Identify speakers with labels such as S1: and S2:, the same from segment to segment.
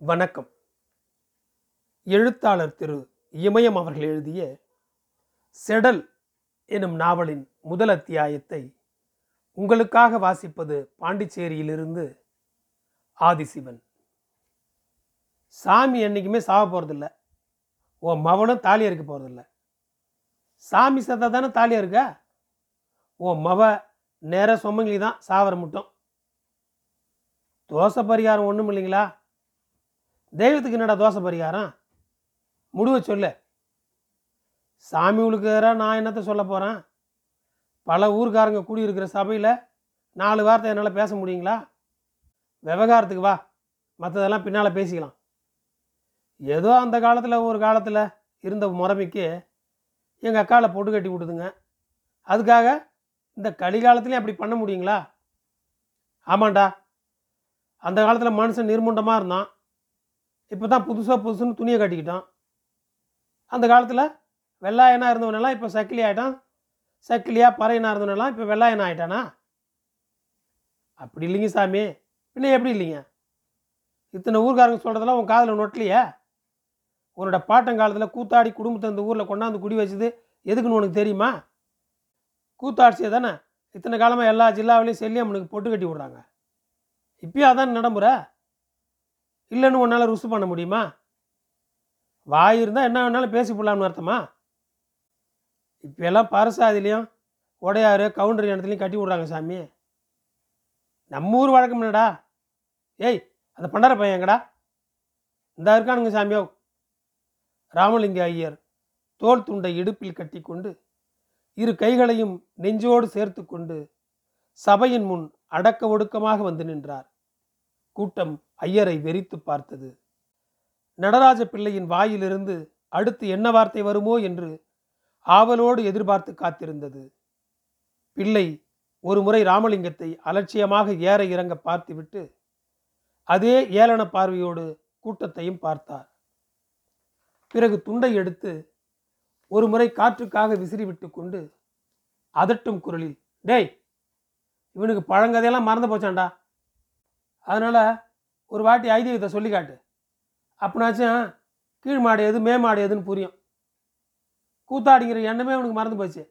S1: வணக்கம். எழுத்தாளர் திரு இமயம் அவர்கள் எழுதிய செடல் எனும் நாவலின் முதல் அத்தியாயத்தை உங்களுக்காக வாசிப்பது பாண்டிச்சேரியிலிருந்து ஆதிசிவன். சாமி என்றைக்குமே சாக போகிறதில்ல உன் மவனும் தாலி இருக்க போகிறதில்ல சாமி சத்தா தானே தாலியாக இருக்க உன் மவ நேர சொம்மங்கி தான் சாவர மட்டும். தோசை பரிகாரம் ஒன்றும் இல்லைங்களா? தெய்வத்துக்கு என்னடா தோசை பரிகாரம்? முடிவை சொல்லு. சாமி எதிராக நான் என்னத்த சொல்ல போகிறேன் பல ஊர்க்காரங்க கூடியிருக்கிற சபையில் நாலு வார்த்தை என்னால் பேச முடியுங்களா? விவகாரத்துக்கு வா. மற்றதெல்லாம் பின்னால் பேசிக்கலாம். ஏதோ அந்த காலத்தில் ஒரு காலத்தில் இருந்த முறைமைக்கு எங்கள் அக்காவில் பொட்டு கட்டி விடுதுங்க அதுக்காக இந்த கலிகாலத்துலேயும் அப்படி பண்ண முடியுங்களா? ஆமாண்டா. அந்த காலத்தில் மனுஷன் நிர்முண்டமாக இருந்தான். இப்போ தான் புதுசாக புதுசுன்னு துணியை கட்டிக்கிட்டான். அந்த காலத்தில் வெள்ளாயனாக இருந்தவனெல்லாம் இப்போ சக்கிலி ஆகிட்டான் சக்கிலியாக பறையனாக இருந்தவனெல்லாம் இப்போ வெள்ளாயனா ஆகிட்டானா அப்படி இல்லைங்க சாமி. பின்ன எப்படி இல்லைங்க? இத்தனை ஊர்காரங்க சொல்கிறதெல்லாம் உன் காதில் நொட்டலையே? உன்னோட பாட்டங்காலத்தில் கூத்தாடி குடும்பத்தை இந்த ஊரில் கொண்டாந்து குடி வச்சது எதுக்குன்னு உனக்கு தெரியுமா? கூத்தாட்சியை தானே இத்தனை காலமாக எல்லா ஜில்லாவிலையும் செல்லியம்மனுக்கு பொட்டு கட்டி விடுறாங்க. இப்பயும் அதான் நடைமுறை? இல்லைன்னு உன்னால் ருசு பண்ண முடியுமா? வாய் இருந்தால் என்ன வேணாலும் பேசி போடலாம்னு அர்த்தமா இப்போ எல்லாம் பரசாதிலையும் உடையாறு கவுண்டர் இடத்துலையும் கட்டி விட்றாங்க சாமி. நம்ம ஊர் வழக்கம் என்னடா? ஏய் அந்த பண்டார பையன் எங்கடா? இந்த இருக்கானுங்க சாமியோ. ராமலிங்க ஐயர் தோல் துண்டை இடுப்பில் கட்டிக்கொண்டு இரு கைகளையும் நெஞ்சோடு சேர்த்து கொண்டு சபையின் முன் அடக்க ஒடுக்கமாக வந்து நின்றார். கூட்டம் ஐயரை வெறித்து பார்த்தது. நடராஜ பிள்ளையின் வாயிலிருந்து அடுத்து என்ன வார்த்தை வருமோ என்று ஆவலோடு எதிர்பார்த்து காத்திருந்தது. பிள்ளை ஒரு முறை ராமலிங்கத்தை அலட்சியமாக ஏற இறங்க பார்த்துவிட்டு அதே ஏளன பார்வையோடு கூட்டத்தையும் பார்த்தார். பிறகு துண்டை எடுத்து ஒரு முறை காற்றுக்காக விசிறிவிட்டு கொண்டு அதட்டும் குரலில் டேய் இவனுக்கு பழங்கதையெல்லாம் மறந்து போச்சான்டா அதனால் ஒரு வாட்டி ஐதீகத்தை சொல்லி காட்டு. அப்படின்னாச்சும் கீழ் மாடு எது மே மாடு எதுன்னு புரியும். கூத்தாடிங்கிற எண்ணமே அவனுக்கு மறந்து போச்சு.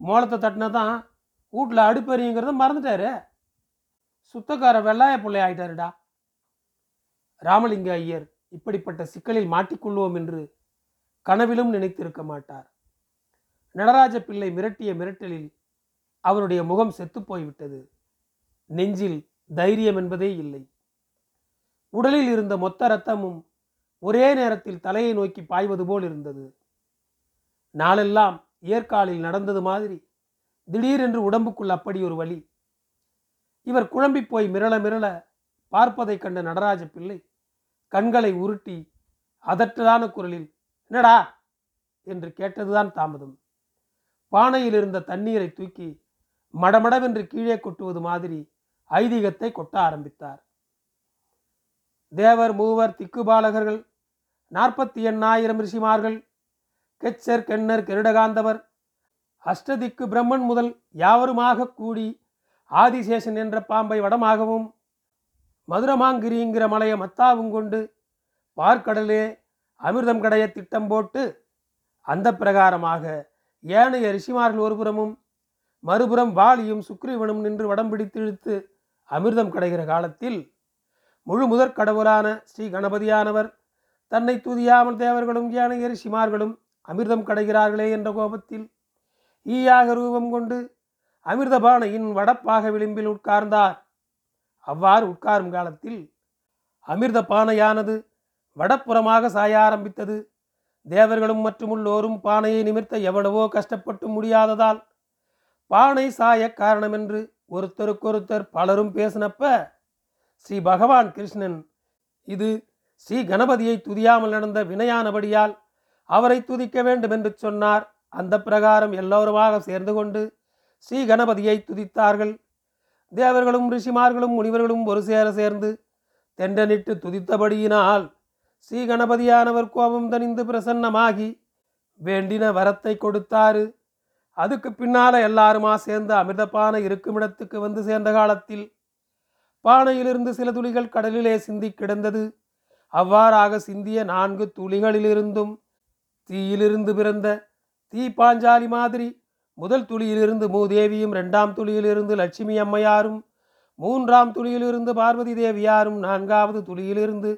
S1: மோளத்தை தட்டினா தான் வீட்டில் அடுப்பெறியுங்கிறத மறந்துட்டாரு. சுத்தக்கார வெள்ளாய பிள்ளை ஆயிட்டாருடா. ராமலிங்க ஐயர் இப்படிப்பட்ட சிக்கலில் மாட்டிக்கொள்வோம் என்று கனவிலும் நினைத்திருக்க மாட்டார். நடராஜ பிள்ளை மிரட்டிய மிரட்டலில் அவருடைய முகம் செத்துப்போய்விட்டது நெஞ்சில் தைரியம் என்பதே இல்லை. உடலில் இருந்த மொத்த இரத்தமும் ஒரே நேரத்தில் தலையை நோக்கி பாய்வது போல் இருந்தது. நாளெல்லாம் ஏற்காலில் நடந்தது மாதிரி திடீரென்று உடம்புக்குள் அப்படி ஒரு வழி. இவர் குழம்பி போய் மிரள மிரள பார்ப்பதைக் கண்ட நடராஜ பிள்ளை கண்களை உருட்டி அதற்றதான குரலில் என்னடா? என்று கேட்டதுதான் தாமதம். பானையில் இருந்த தண்ணீரை தூக்கி மடமடவென்று கீழே கொட்டுவது மாதிரி ஐதீகத்தை கொட்ட ஆரம்பித்தார். தேவர் மூவர் திக்குபாலகர்கள் நாற்பத்தி எண்ணாயிரம் ரிஷிமார்கள் கெச்சர் கென்னர் கெருடகாந்தவர் அஷ்டதிக்கு பிரம்மன் முதல் யாவருமாக கூடி ஆதிசேஷன் என்ற பாம்பை வடமாகவும் மதுரமாங்கிரிங்கிற மலையை மத்தாவும் கொண்டு பார்க்கடலே அமிர்தம் கடைய திட்டம் போட்டு அந்த பிரகாரமாக ஏனைய ரிஷிமார்கள் ஒருபுறமும் மறுபுறம் வாலியும் சுக்ரீவனும் நின்று வடம் பிடித்து இழுத்து அமிர்தம் கடைகிற காலத்தில் முழு முதற் கடவுளான ஸ்ரீ கணபதியானவர் தன்னை துதியாமல் தேவர்களும் ஞான ரிஷிமார்களும் அமிர்தம் கடைகிறார்களே என்ற கோபத்தில் ஈயாக ரூபம் கொண்டு அமிர்தபானையின் வடப்பாக விளிம்பில் உட்கார்ந்தார். அவ்வாறு உட்காரும் காலத்தில் அமிர்த பானையானது வடப்புறமாக சாய ஆரம்பித்தது. தேவர்களும் மற்றுமுள்ளோரும் பானையை நிமிர்த்த எவ்வளவோ கஷ்டப்பட்டு முடியாததால் பானை சாய காரணமென்று ஒருத்தருக்கொருத்தர் பலரும் பேசினப்ப ஸ்ரீ பகவான் கிருஷ்ணன் இது ஸ்ரீ கணபதியை துதியாமல் நடந்த வினையானபடியால் அவரை துதிக்க வேண்டும் என்று சொன்னார். அந்த பிரகாரம் எல்லோருமாக சேர்ந்து கொண்டு ஸ்ரீ கணபதியை துதித்தார்கள். தேவர்களும் ரிஷிமார்களும் முனிவர்களும் ஒரு சேர சேர்ந்து தெண்டனிட்டு துதித்தபடியினால் ஸ்ரீ கணபதியானவர் கோபம் தணிந்து பிரசன்னமாகி வேண்டின வரத்தை கொடுத்தாரு. அதுக்கு பின்னால எல்லாருமா சேர்ந்து அமிர்தப்பானை இருக்கும் இடத்துக்கு வந்து சேர்ந்த காலத்தில் பானையிலிருந்து சில துளிகள் கடலிலே சிந்தி கிடந்தது. அவ்வாறாக சிந்திய நான்கு துளிகளிலிருந்தும் தீயிலிருந்து பிறந்த தீப்பாஞ்சாலி மாதிரி முதல் துளியிலிருந்து மூதேவியும் ரெண்டாம் துளியிலிருந்து லட்சுமி அம்மையாரும் மூன்றாம் துளியிலிருந்து பார்வதி தேவியாரும் நான்காவது துளியிலிருந்து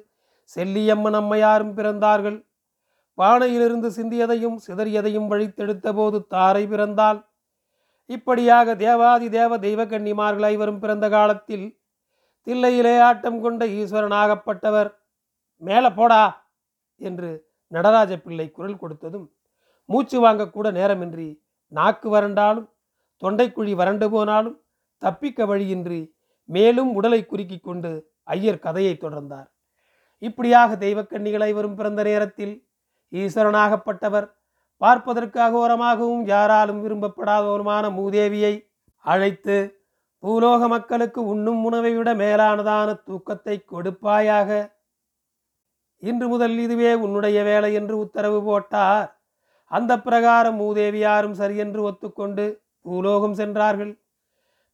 S1: செல்லியம்மன் அம்மையாரும் பிறந்தார்கள். பானையிலிருந்து சிந்தியதையும் சிதறியதையும் வழித்தெடுத்த போது தாரை பிறந்தால் இப்படியாக தேவாதி தேவ தெய்வ கன்னிமார்கள் ஐவரும் பிறந்த காலத்தில் தில்லையிலே ஆட்டம் கொண்ட ஈஸ்வரனாகப்பட்டவர் மேலே போடா என்று நடராஜ பிள்ளை குரல் கொடுத்ததும் மூச்சு வாங்கக்கூட நேரமின்றி நாக்கு வறண்டாலும் தொண்டைக்குழி வறண்டு போனாலும் தப்பிக்க வழியின்றி மேலும் உடலை குறுக்கி கொண்டு ஐயர் கதையை தொடர்ந்தார். இப்படியாக தெய்வக்கண்ணிகளை வரும் பிறந்த நேரத்தில் ஈஸ்வரனாகப்பட்டவர் பார்ப்பதற்கு அகோரமாகவும் யாராலும் விரும்பப்படாதவருமான மூதேவியை அழைத்து பூலோக மக்களுக்கு உண்ணும் உணவை விட மேலானதான தூக்கத்தை கொடுப்பாயாக. இன்று முதல் இதுவே உன்னுடைய வேலை என்று உத்தரவு போட்டார். அந்த பிரகாரம் மூதேவியாரும் சரியென்று ஒத்துக்கொண்டு பூலோகம் சென்றார்கள்.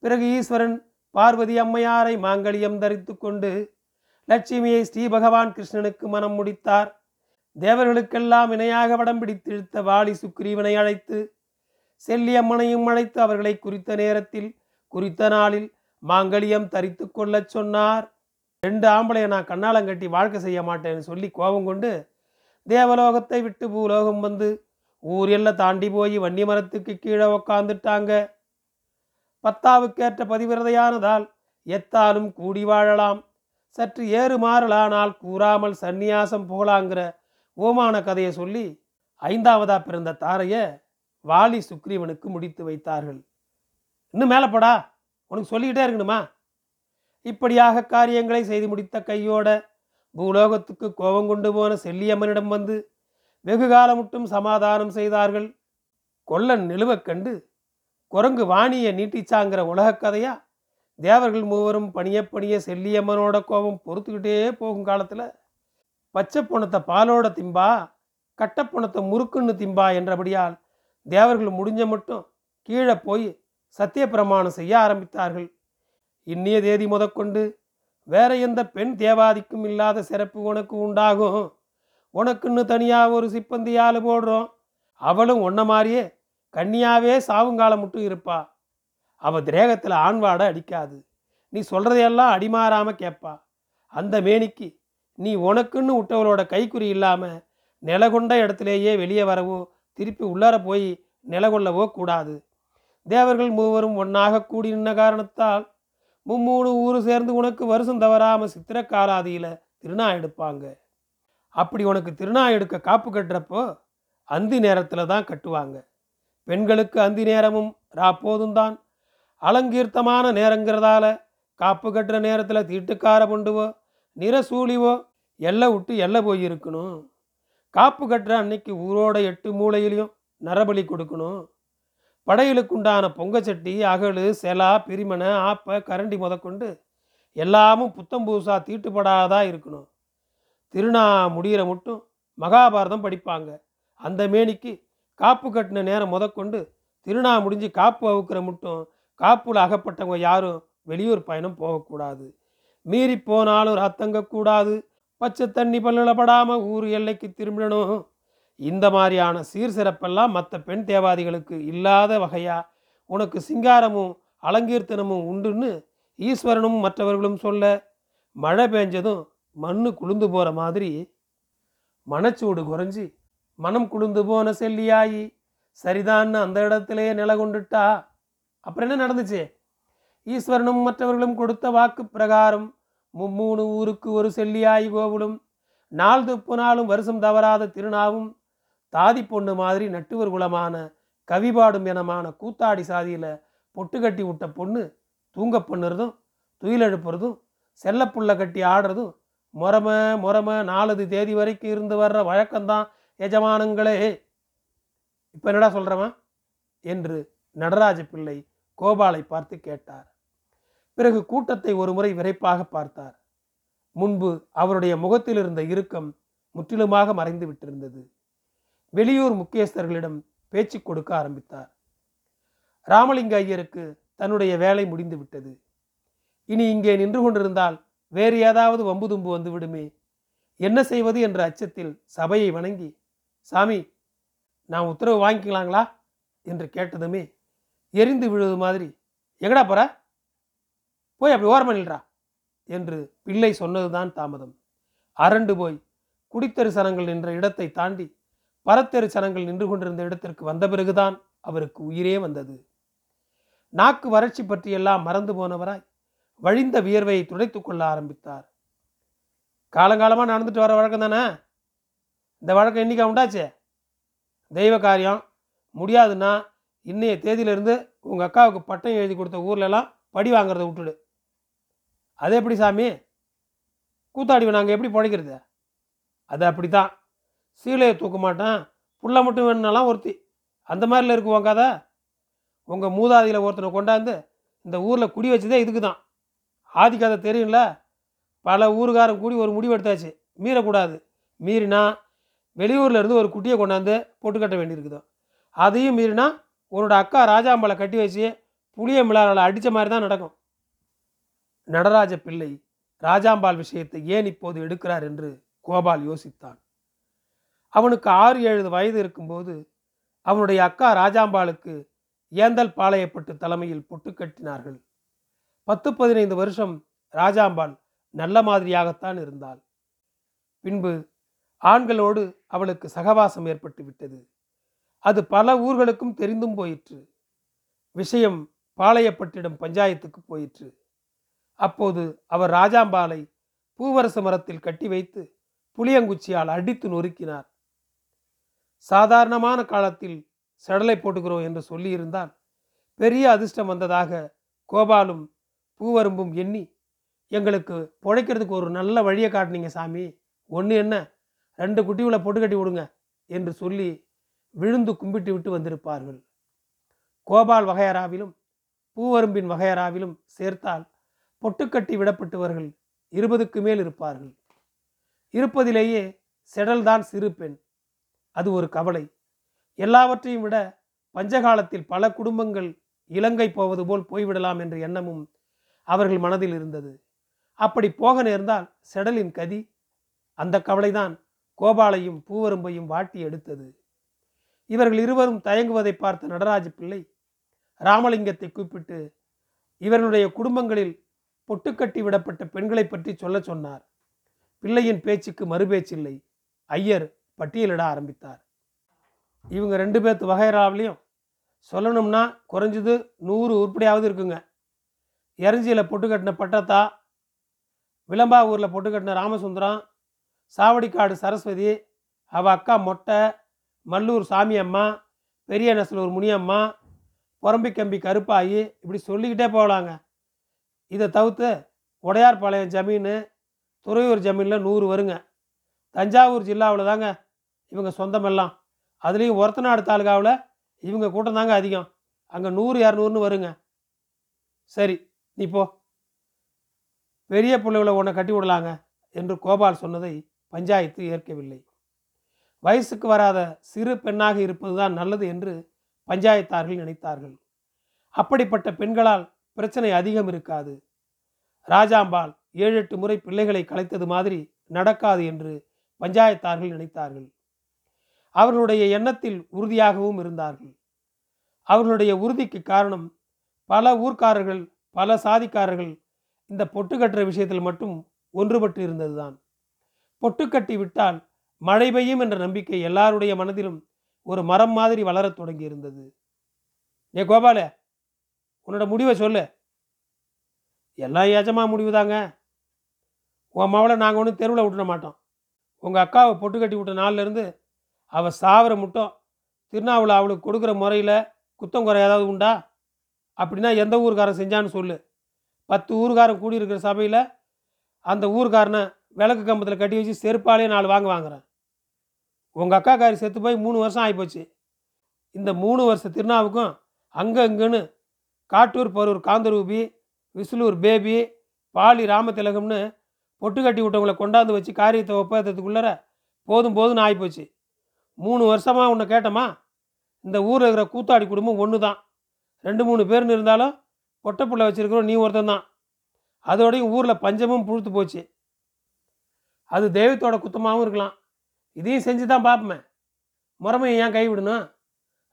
S1: பிறகு ஈஸ்வரன் பார்வதி அம்மையாரை மாங்கலியம் தரித்து கொண்டு லட்சுமியை ஸ்ரீபகவான் கிருஷ்ணனுக்கு மனம் முடித்தார். தேவர்களுக்கெல்லாம் இணையாக வடம் பிடித்திழுத்த வாலி சுக்ரீவனை அழைத்து செல்லியம்மனையும் அழைத்து அவர்களை குறித்த நேரத்தில் குறித்த நாளில் மாங்கல்யம் தரித்து கொள்ளச் சொன்னார். ரெண்டு ஆம்பளையை நான் கண்ணாலங்கட்டி வாழ்க்கை செய்ய மாட்டேன்னு சொல்லி கோபம் கொண்டு தேவலோகத்தை விட்டு பூலோகம் வந்து ஊர் எல்லாம் தாண்டி போய் வன்னி மரத்துக்கு கீழே உக்காந்துட்டாங்க. பத்தாவுக்கேற்ற பதிவிரதையானதால் எத்தாலும் கூடி வாழலாம். சற்று ஏறு மாறலானால் கூறாமல் சந்நியாசம் போகலாங்கிற ஓமான கதையை சொல்லி ஐந்தாவதா பிறந்த தாரையை வாலி சுக்ரீவனுக்கு முடித்து வைத்தார்கள். இன்னும் மேலே உனக்கு சொல்லிக்கிட்டே இருக்கணுமா? இப்படியாக காரியங்களை செய்து முடித்த கையோட பூலோகத்துக்கு கோபம் கொண்டு போன செல்லியம்மனிடம் வந்து வெகு காலமுட்டும் சமாதானம் செய்தார்கள். கொல்லன் நிலுவக் கண்டு குரங்கு வாணியை நீட்டிச்சாங்கிற உலகக் கதையா? தேவர்கள் மூவரும் பணிய பணிய செல்லியம்மனோட கோபம் பொறுத்துக்கிட்டே போகும் காலத்தில் பச்சை பொணத்தை பாலோட திம்பா கட்டப்பொணத்தை முறுக்குன்னு திம்பா என்றபடியால் தேவர்கள் முடிஞ்ச மட்டும் கீழே போய் சத்திய பிரமாணம் செய்ய ஆரம்பித்தார்கள். இன்னிய தேதி முதற்கொண்டு வேற எந்த பெண் தேவாதிக்கும் இல்லாத சிறப்பு உனக்கு உண்டாகும். உனக்குன்னு தனியாக ஒரு சிப்பந்தி ஆளு போடுறோம். அவளும் ஒன்ன மாதிரியே கன்னியாவே சாவுங்காலம் மட்டும் இருப்பா. அவ திரேகத்தில் ஆண்வாடை அடிக்காது. நீ சொல்கிறதையெல்லாம் அடிமாறாமல் கேட்பா. அந்த மேனிக்கு நீ உனக்குன்னு விட்டவளோட கைக்குறி இல்லாமல் நிலகொண்ட இடத்திலேயே வெளியே வரவோ திருப்பி உள்ளார போய் நிலகொள்ளவோ கூடாது. தேவர்கள் மூவரும் ஒன்றாக கூடி நின்ன காரணத்தால் மும்மூணு ஊர் சேர்ந்து உனக்கு வருஷம் தவறாமல் சித்திரக்காராதியில் திருநா எடுப்பாங்க. அப்படி உனக்கு திருநா எடுக்க காப்பு கட்டுறப்போ அந்தி நேரத்தில் தான் கட்டுவாங்க. பெண்களுக்கு அந்தி நேரமும் ராப்போதும் தான் அலங்கீர்த்தமான நேரங்கிறதால காப்பு கட்டுற நேரத்தில் தீட்டுக்கார பொண்டுவோ நிறசூழிவோ எல்லை விட்டு எல்லை போய் இருக்கணும் காப்பு கட்டுற அன்னைக்கு ஊரோட எட்டு மூலையிலையும் நரபலி கொடுக்கணும். படையலுக்குண்டான பொங்கச்சட்டி அகழு செலா பிரிமனை ஆப்ப கரண்டி முதற்கொண்டு எல்லாமும் புத்தம் பூசா தீட்டுப்படாதா இருக்கணும். திருநா முடிகிற மட்டும் மகாபாரதம் படிப்பாங்க. அந்த மேனிக்கு காப்பு கட்டின நேரம் முதற்கொண்டு திருநா முடிஞ்சு காப்பு அவுக்கிற மட்டும் காப்புல அகப்பட்டவங்க யாரும் வெளியூர் பயணம் போகக்கூடாது. மீறி போனாலும் ரத்தங்கக்கூடாது பச்சை தண்ணி பல்நிலப்படாமல் ஊர் எல்லைக்கு திரும்பணும் இந்த மாதிரியான சீர் சிறப்பெல்லாம் மற்ற பெண் தேவாதிகளுக்கு இல்லாத வகையா உனக்கு சிங்காரமும் அலங்கீர்த்தனமும் உண்டுன்னு ஈஸ்வரனும் மற்றவர்களும் சொல்ல மழை பெஞ்சதும் மண்ணு குளிந்து போகிற மாதிரி மனச்சூடு குறைஞ்சி மனம் குளிந்து போன செல்லியாயி சரிதான்னு அந்த இடத்திலேயே நில கொண்டுட்டா அப்புறம் என்ன நடந்துச்சு? ஈஸ்வரனும் மற்றவர்களும் கொடுத்த வாக்கு பிரகாரம் மும்மூணு ஊருக்கு ஒரு செல்லியாய் கோவிலும் நாள் துப்பு நாளும் வருஷம் தவறாத திருநாவும் தாதி பொண்ணு மாதிரி நட்டுவர் குலமான கவிபாடும் எனமான கூத்தாடி சாதியில் பொட்டு கட்டி விட்ட பொண்ணு தூங்க பண்ணுறதும் துயில் எழுப்புறதும் செல்லப்புள்ள கட்டி ஆடுறதும் முறமை முறமை நாலது தேதி வரைக்கும் இருந்து வர்ற வழக்கம்தான் எஜமானங்களே. இப்போ என்னடா சொல்கிறவன் என்று நடராஜ பிள்ளை கோபாலை பார்த்து கேட்டார். பிறகு கூட்டத்தை ஒருமுறை விரைப்பாக பார்த்தார். முன்பு அவருடைய முகத்தில் இருந்த இறுக்கம் முற்றிலுமாக மறைந்து விட்டிருந்தது. வெளியூர் முக்கியஸ்தர்களிடம் பேச்சு கொடுக்க ஆரம்பித்தார். ராமலிங்க ஐயருக்கு தன்னுடைய வேலை முடிந்து விட்டது. இனி இங்கே நின்று கொண்டிருந்தால் வேறு ஏதாவது வம்பு தும்பு என்ன செய்வது என்ற அச்சத்தில் சபையை வணங்கி சாமி நான் உத்தரவு வாங்கிக்கலாங்களா? என்று கேட்டதுமே எரிந்து விழுவது மாதிரி எங்கடா போற? போய் அப்படி ஓரம் பண்ணிடுறா என்று பிள்ளை சொன்னதுதான் தாமதம். அரண்டு போய் குடித்தெரு சனங்கள் நின்ற இடத்தை தாண்டி பரத்தெரு சனங்கள் நின்று கொண்டிருந்த இடத்திற்கு வந்த பிறகுதான் அவருக்கு உயிரே வந்தது. நாக்கு வறட்சி பற்றியெல்லாம் மறந்து போனவராய் வழிந்த வியர்வையை துடைத்துக் கொள்ள ஆரம்பித்தார். காலங்காலமாக நடந்துட்டு வர வழக்கம் தானே? இந்த வழக்கம் இன்னைக்கு உண்டாச்சே? தெய்வ காரியம். முடியாதுன்னா இன்னைய தேதியிலிருந்து உங்கள் அக்காவுக்கு பட்டம் எழுதி கொடுத்த ஊர்லலாம் படி வாங்குறத விட்டுடு. அது எப்படி சாமி? கூத்தாடி நாங்கள் எப்படி பிழைக்கிறது அது அப்படி தான் சீலையை தூக்க மாட்டேன். புள்ள மட்டும் வேணும்னாலாம் ஒருத்தி. அந்த மாதிரில இருக்குவோம் கதை. உங்கள் மூதாதியில் ஒருத்தனை கொண்டாந்து இந்த ஊரில் குடி வச்சதே இதுக்கு தான் ஆதி கதை தெரியும்ல? பல ஊருக்காரன் கூடி ஒரு முடிவு எடுத்தாச்சு. மீறக்கூடாது. மீறினா வெளியூரில் இருந்து ஒரு குட்டியை கொண்டாந்து பொட்டு கட்ட வேண்டியிருக்குதோ? அதையும் மீறினா உன்னோட அக்கா ராஜாம்பலை கட்டி வச்சு புளிய மிளாரால் அடித்த மாதிரி தான் நடக்கும். நடராஜ பிள்ளை ராஜாம்பாள் விஷயத்தை ஏன் இப்போது எடுக்கிறார் என்று கோபால் யோசித்தான். அவனுக்கு ஆறு ஏழு வயது இருக்கும்போது அவனுடைய அக்கா ராஜாம்பாளுக்கு ஏந்தல் பாளையப்பட்டு தலைமையில் பொட்டு கட்டினார்கள். பத்து பதினைந்து வருஷம் ராஜாம்பாள் நல்ல மாதிரியாகத்தான் இருந்தாள். பின்பு ஆண்களோடு அவளுக்கு சகவாசம் ஏற்பட்டு விட்டது. அது பல ஊர்களுக்கும் தெரிந்தும் போயிற்று. விஷயம் பாளையப்பட்டிடம் பஞ்சாயத்துக்கு போயிற்று. அப்போது அவர் ராஜாம்பாலை பூவரச மரத்தில் கட்டி வைத்து புளியங்குச்சியால் அடித்து நொறுக்கினார். சாதாரணமான காலத்தில் செடலை போட்டுக்கிறோம் என்று சொல்லியிருந்தால் பெரிய அதிர்ஷ்டம் வந்ததாக கோபாலும் பூவரும்பும் எண்ணி எங்களுக்கு பிழைக்கிறதுக்கு ஒரு நல்ல வழியை காட்டினீங்க சாமி. ஒன்று என்ன? ரெண்டு குட்டிகளை பொட்டு கட்டி விடுங்க என்று சொல்லி விழுந்து கும்பிட்டு விட்டு வந்திருப்பார்கள். கோபால் வகையராவிலும் பூவரும்பின் வகையராவிலும் சேர்த்தால் பொட்டுக்கட்டி விடப்பட்டவர்கள் இருபதுக்கு மேல் இருப்பார்கள். இருப்பதிலேயே செடல்தான் சிறு பெண். அது ஒரு கவலை. எல்லாவற்றையும் விட பஞ்சகாலத்தில் பல குடும்பங்கள் இலங்கை போவது போல் போய்விடலாம் என்ற எண்ணமும் அவர்கள் மனதில் இருந்தது. அப்படி போக நேர்ந்தால் செடலின் கதி அந்த கவலைதான் கோபாலையும் பூவரும்பையும் வாட்டி எடுத்தது. இவர்கள் இருவரும் தயங்குவதை பார்த்த நடராஜ பிள்ளை ராமலிங்கத்தை கூப்பிட்டு இவர்களுடைய குடும்பங்களில் பொட்டுக்கட்டி விடப்பட்ட பெண்களை பற்றி சொல்ல சொன்னார். பிள்ளையின் பேச்சுக்கு மறுபேச்சில்லை. ஐயர் பட்டியலிட ஆரம்பித்தார். இவங்க ரெண்டு பேர்த்து வகைராவிலையும் சொல்லணும்னா குறைஞ்சது நூறு உருப்படியாவது இருக்குங்க. எரஞ்சியில் பொட்டு கட்டின பட்டத்தா விளம்பாவூரில் பொட்டு கட்டின ராமசுந்தரம் சாவடிக்காடு சரஸ்வதி அவள் அக்கா மொட்டை மல்லூர் சாமி அம்மா பெரிய நெசலூர் முனியம்மா புறம்பிக்கம்பி கருப்பாயி இப்படி சொல்லிக்கிட்டே போகலாங்க. இதை தவிர்த்து உடையார்பாளையம் ஜமீன் துறையூர் ஜமீனில் நூறு வருங்க. தஞ்சாவூர் ஜில்லாவில் தாங்க இவங்க சொந்தமெல்லாம். அதுலேயும் ஒரத்தநாடு தாலுகாவில் இவங்க கூட்டம் தாங்க அதிகம். அங்கே நூறு இரநூறுன்னு வருங்க. சரி நீ போ. பெரிய பிள்ளைகளை உன்னை கட்டி விடலாங்க என்று கோபால் சொன்னதை பஞ்சாயத்து ஏற்கவில்லை. வயசுக்கு வராத சிறு பெண்ணாக இருப்பதுதான் நல்லது என்று பஞ்சாயத்தார்கள் நினைத்தார்கள். அப்படிப்பட்ட பெண்களால் பிரச்சனை அதிகம் இருக்காது. ராஜாம்பாள் ஏழு எட்டு முறை பிள்ளைகளை கலைத்தது மாதிரி நடக்காது என்று பஞ்சாயத்தார்கள் நினைத்தார்கள். அவர்களுடைய எண்ணத்தில் உறுதியாகவும் இருந்தார்கள். அவர்களுடைய உறுதிக்கு காரணம் பல ஊர்க்காரர்கள் பல சாதிக்காரர்கள் இந்த பொட்டு கட்டுற விஷயத்தில் மட்டும் ஒன்றுபட்டு இருந்ததுதான். பொட்டு கட்டி விட்டால் மழை பெய்யும் என்ற நம்பிக்கை எல்லாருடைய மனதிலும் ஒரு மரம் மாதிரி வளரத் தொடங்கி இருந்தது ஏ கோபால உன்னோட முடிவை சொல்லு. எல்லாம் ஏஜமா முடிவு தாங்க உன் மவளை நாங்கள் ஒன்றும் தெருவில் விட்டுட மாட்டோம். உங்கள் அக்காவை பொட்டு கட்டி விட்ட நாள்லேருந்து அவள் சாவர முட்டம் திருநாவில் அவளுக்கு கொடுக்குற முறையில் குத்தம் குறை ஏதாவது உண்டா? அப்படின்னா எந்த ஊருக்காரன் செஞ்சான்னு சொல்லு. பத்து ஊருக்காரன் கூடியிருக்கிற சபையில் அந்த ஊருக்காரனை விளக்கு கம்பத்தில் கட்டி வச்சு செருப்பாலே நாலு வாங்க வாங்குறேன். உங்கள் அக்காக்காரி செத்து போய் மூணு வருஷம் ஆகிப்போச்சு இந்த மூணு வருஷ திருநாவுக்கும் அங்கே இங்கேன்னு காட்டூர் பரூர் காந்தரூபி விசுலூர் பேபி பாலி ராமதிலகம்னு பொட்டு கட்டி விட்டவங்களை கொண்டாந்து வச்சு காரியத்தை ஒப்பந்தத்துக்குள்ளர போதும் போதும்னு ஆகிப்போச்சு மூணு வருஷமாக உன்னை கேட்டோமா இந்த ஊரில் இருக்கிற கூத்தாடி குடும்பம் ஒன்று தான் ரெண்டு மூணு பேர்னு இருந்தாலும் பொட்டைப்புள்ள வச்சுருக்கிறோம் நீ ஒருத்தன் தான் அதோடையும் ஊரில் பஞ்சமும் புழுத்து போச்சு. அது தெய்வத்தோட குத்தமாகவும் இருக்கலாம். இதையும் செஞ்சு தான் பார்ப்போமே முறைமையை ஏன் கைவிடணும்?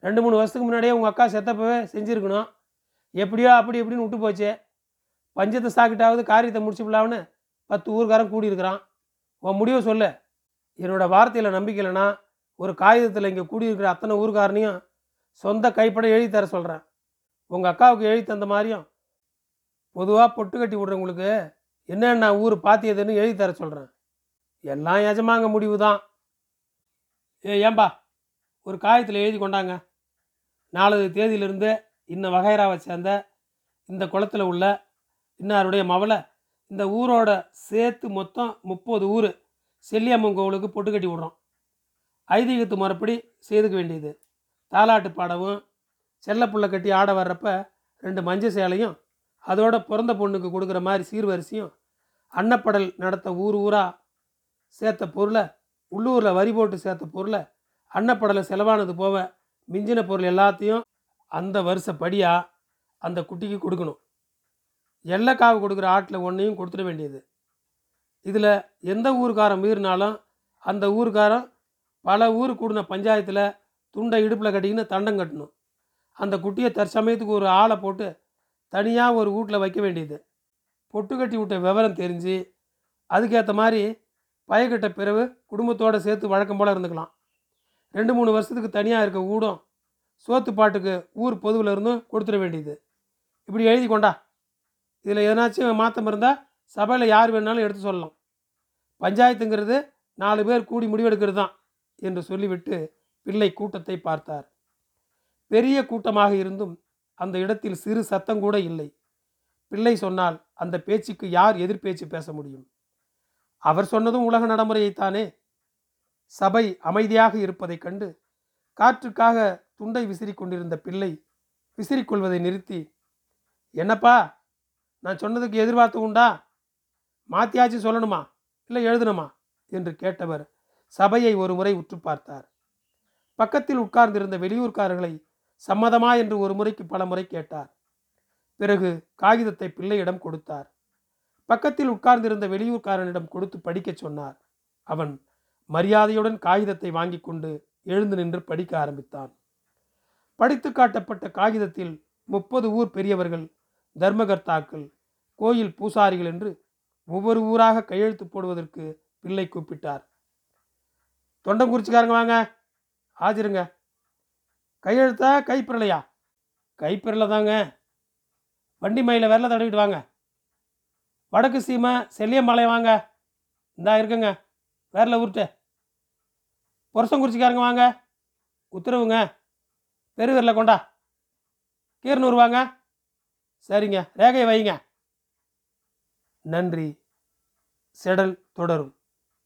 S1: ரெண்டு மூணு வருஷத்துக்கு முன்னாடியே உங்கள் அக்கா செத்தப்பவே செஞ்சுருக்கணும். எப்படியோ அப்படி இப்படின்னு விட்டு போச்சு. பஞ்சத்தை சாக்கிட்டாவது காரியத்தை முடிச்சுப்பலாம்னு பத்து ஊர்காரன் கூடியிருக்கிறான். உன் முடிவை சொல்லு. என்னோடய வார்த்தையில் நம்பிக்கை இல்லைன்னா ஒரு காகிதத்தில் இங்கே கூடியிருக்கிற அத்தனை ஊர்காரனையும் சொந்த கைப்பட எழுதி தர சொல்கிறேன் உங்கள் அக்காவுக்கு எழுதி தந்த மாதிரியும் பொதுவாக பொட்டு கட்டி விடுறவங்களுக்கு என்னென்ன ஊர் பாத்தியதுன்னு எழுதி தர சொல்கிறேன் எல்லாம் எஜமாங்க முடிவு தான் ஏ ஏம்பா ஒரு காயத்தில் எழுதி கொண்டாங்க. நாலு தேதியிலிருந்து இன்ன வகைராவை சேர்ந்த இந்த குளத்தில் உள்ள இன்னாருடைய மவளை இந்த ஊரோட சேர்த்து மொத்தம் முப்பது ஊர் செல்லியம்மன் கோவிலுக்கு பொட்டு கட்டி விடுறோம். ஐதீகத்து முறைப்படி செய்துக்க வேண்டியது. தாலாட்டு பாடவும் செல்லப்புள்ள கட்டி ஆட வர்றப்ப ரெண்டு மஞ்சள் சேலையும் அதோட பிறந்த பொண்ணுக்கு கொடுக்குற மாதிரி சீர்வரிசையும் அன்னப்படல் நடத்த ஊர் ஊராக சேர்த்த பொருளை உள்ளூரில் வரி போட்டு சேர்த்த பொருளை அன்னப்படலை செலவானது போக மிஞ்சின பொருள் எல்லாத்தையும் அந்த வருஷப்படியாக அந்த குட்டிக்கு கொடுக்கணும். எல்லைக்காவை கொடுக்குற ஆட்டில் ஒன்றையும் கொடுத்துட வேண்டியது. இதில் எந்த ஊருக்காரன் மீறினாலும் அந்த ஊருக்காரன் பல ஊர் கூடின பஞ்சாயத்தில் துண்டை இடுப்பில் கட்டிக்கின்னு தண்டம் கட்டணும். அந்த குட்டியை தற்சமயத்துக்கு ஒரு ஆளை போட்டு தனியாக ஒரு வீட்டில் வைக்க வேண்டியது. பொட்டு கட்டி விட்ட விவரம் தெரிஞ்சு அதுக்கேற்ற மாதிரி பயக்கிட்ட பிறகு குடும்பத்தோடு சேர்த்து வழக்கம் போல் இருந்துக்கலாம். ரெண்டு மூணு வருஷத்துக்கு தனியாக இருக்க ஊடும் சோத்து பாட்டுக்கு ஊர் பொதுவில் இருந்தும் கொடுத்துட வேண்டியது. இப்படி எழுதி கொண்டா. இதில் எதனாச்சும் மாற்றம் இருந்தால் சபையில் யார் வேணாலும் எடுத்து சொல்லலாம். பஞ்சாயத்துங்கிறது நாலு பேர் கூடி முடிவெடுக்கிறது தான் என்று சொல்லிவிட்டு பிள்ளை கூட்டத்தை பார்த்தார். பெரிய கூட்டமாக இருந்தும் அந்த இடத்தில் சிறு சத்தம் கூட இல்லை. பிள்ளை சொன்னால் அந்த பேச்சுக்கு யார் எதிர்பேச்சு பேச முடியும்? அவர் சொன்னதும் உலக நடைமுறையைத்தானே? சபை அமைதியாக இருப்பதைக் கண்டு காற்றுக்காக துண்டை விசிறி கொண்டிருந்த பிள்ளை விசிறிக்கொள்வதை நிறுத்தி என்னப்பா நான் சொன்னதுக்கு எதிர்பார்த்து உண்டா? மாத்தியாச்சும் சொல்லணுமா? இல்லை எழுதணுமா? என்று கேட்டவர் சபையை ஒரு முறை உற்று பார்த்தார். பக்கத்தில் உட்கார்ந்திருந்த வெளியூர்காரர்களை சம்மதமா என்று ஒரு முறைக்கு பல முறை கேட்டார். பிறகு காகிதத்தை பிள்ளையிடம் கொடுத்தார். பக்கத்தில் உட்கார்ந்திருந்த வெளியூர்காரனிடம் கொடுத்து படிக்கச் சொன்னார். அவன் மரியாதையுடன் காகிதத்தை வாங்கி கொண்டு எழுந்து நின்று படிக்க ஆரம்பித்தான். படித்து காட்டப்பட்ட காகிதத்தில் முப்பது ஊர் பெரியவர்கள் தர்மகர்த்தாக்கள் கோயில் பூசாரிகள் என்று ஒவ்வொரு ஊராக கையெழுத்து போடுவதற்கு பிள்ளை கூப்பிட்டார். தொண்டங்குறிச்சிக்காரங்க வாங்க. ஆஜருங்க. கையெழுத்தா கைப்பிரலையா? கைப்பிரலை தாங்க. வண்டி மயில விரல தடவிட்டு வாங்க. வடக்கு சீமை செல்லியம்பாளையம் வாங்க. இந்தா இருக்குங்க. விரல உருட்டு புரசங்குறிச்சிக்காரங்க வாங்க. உத்தரவுங்க. பெருவிரல கொண்டா. கீரனூர் வாங்க சரிங்க. ரேகையை வைங்க நன்றி. செடல் தொடரும்.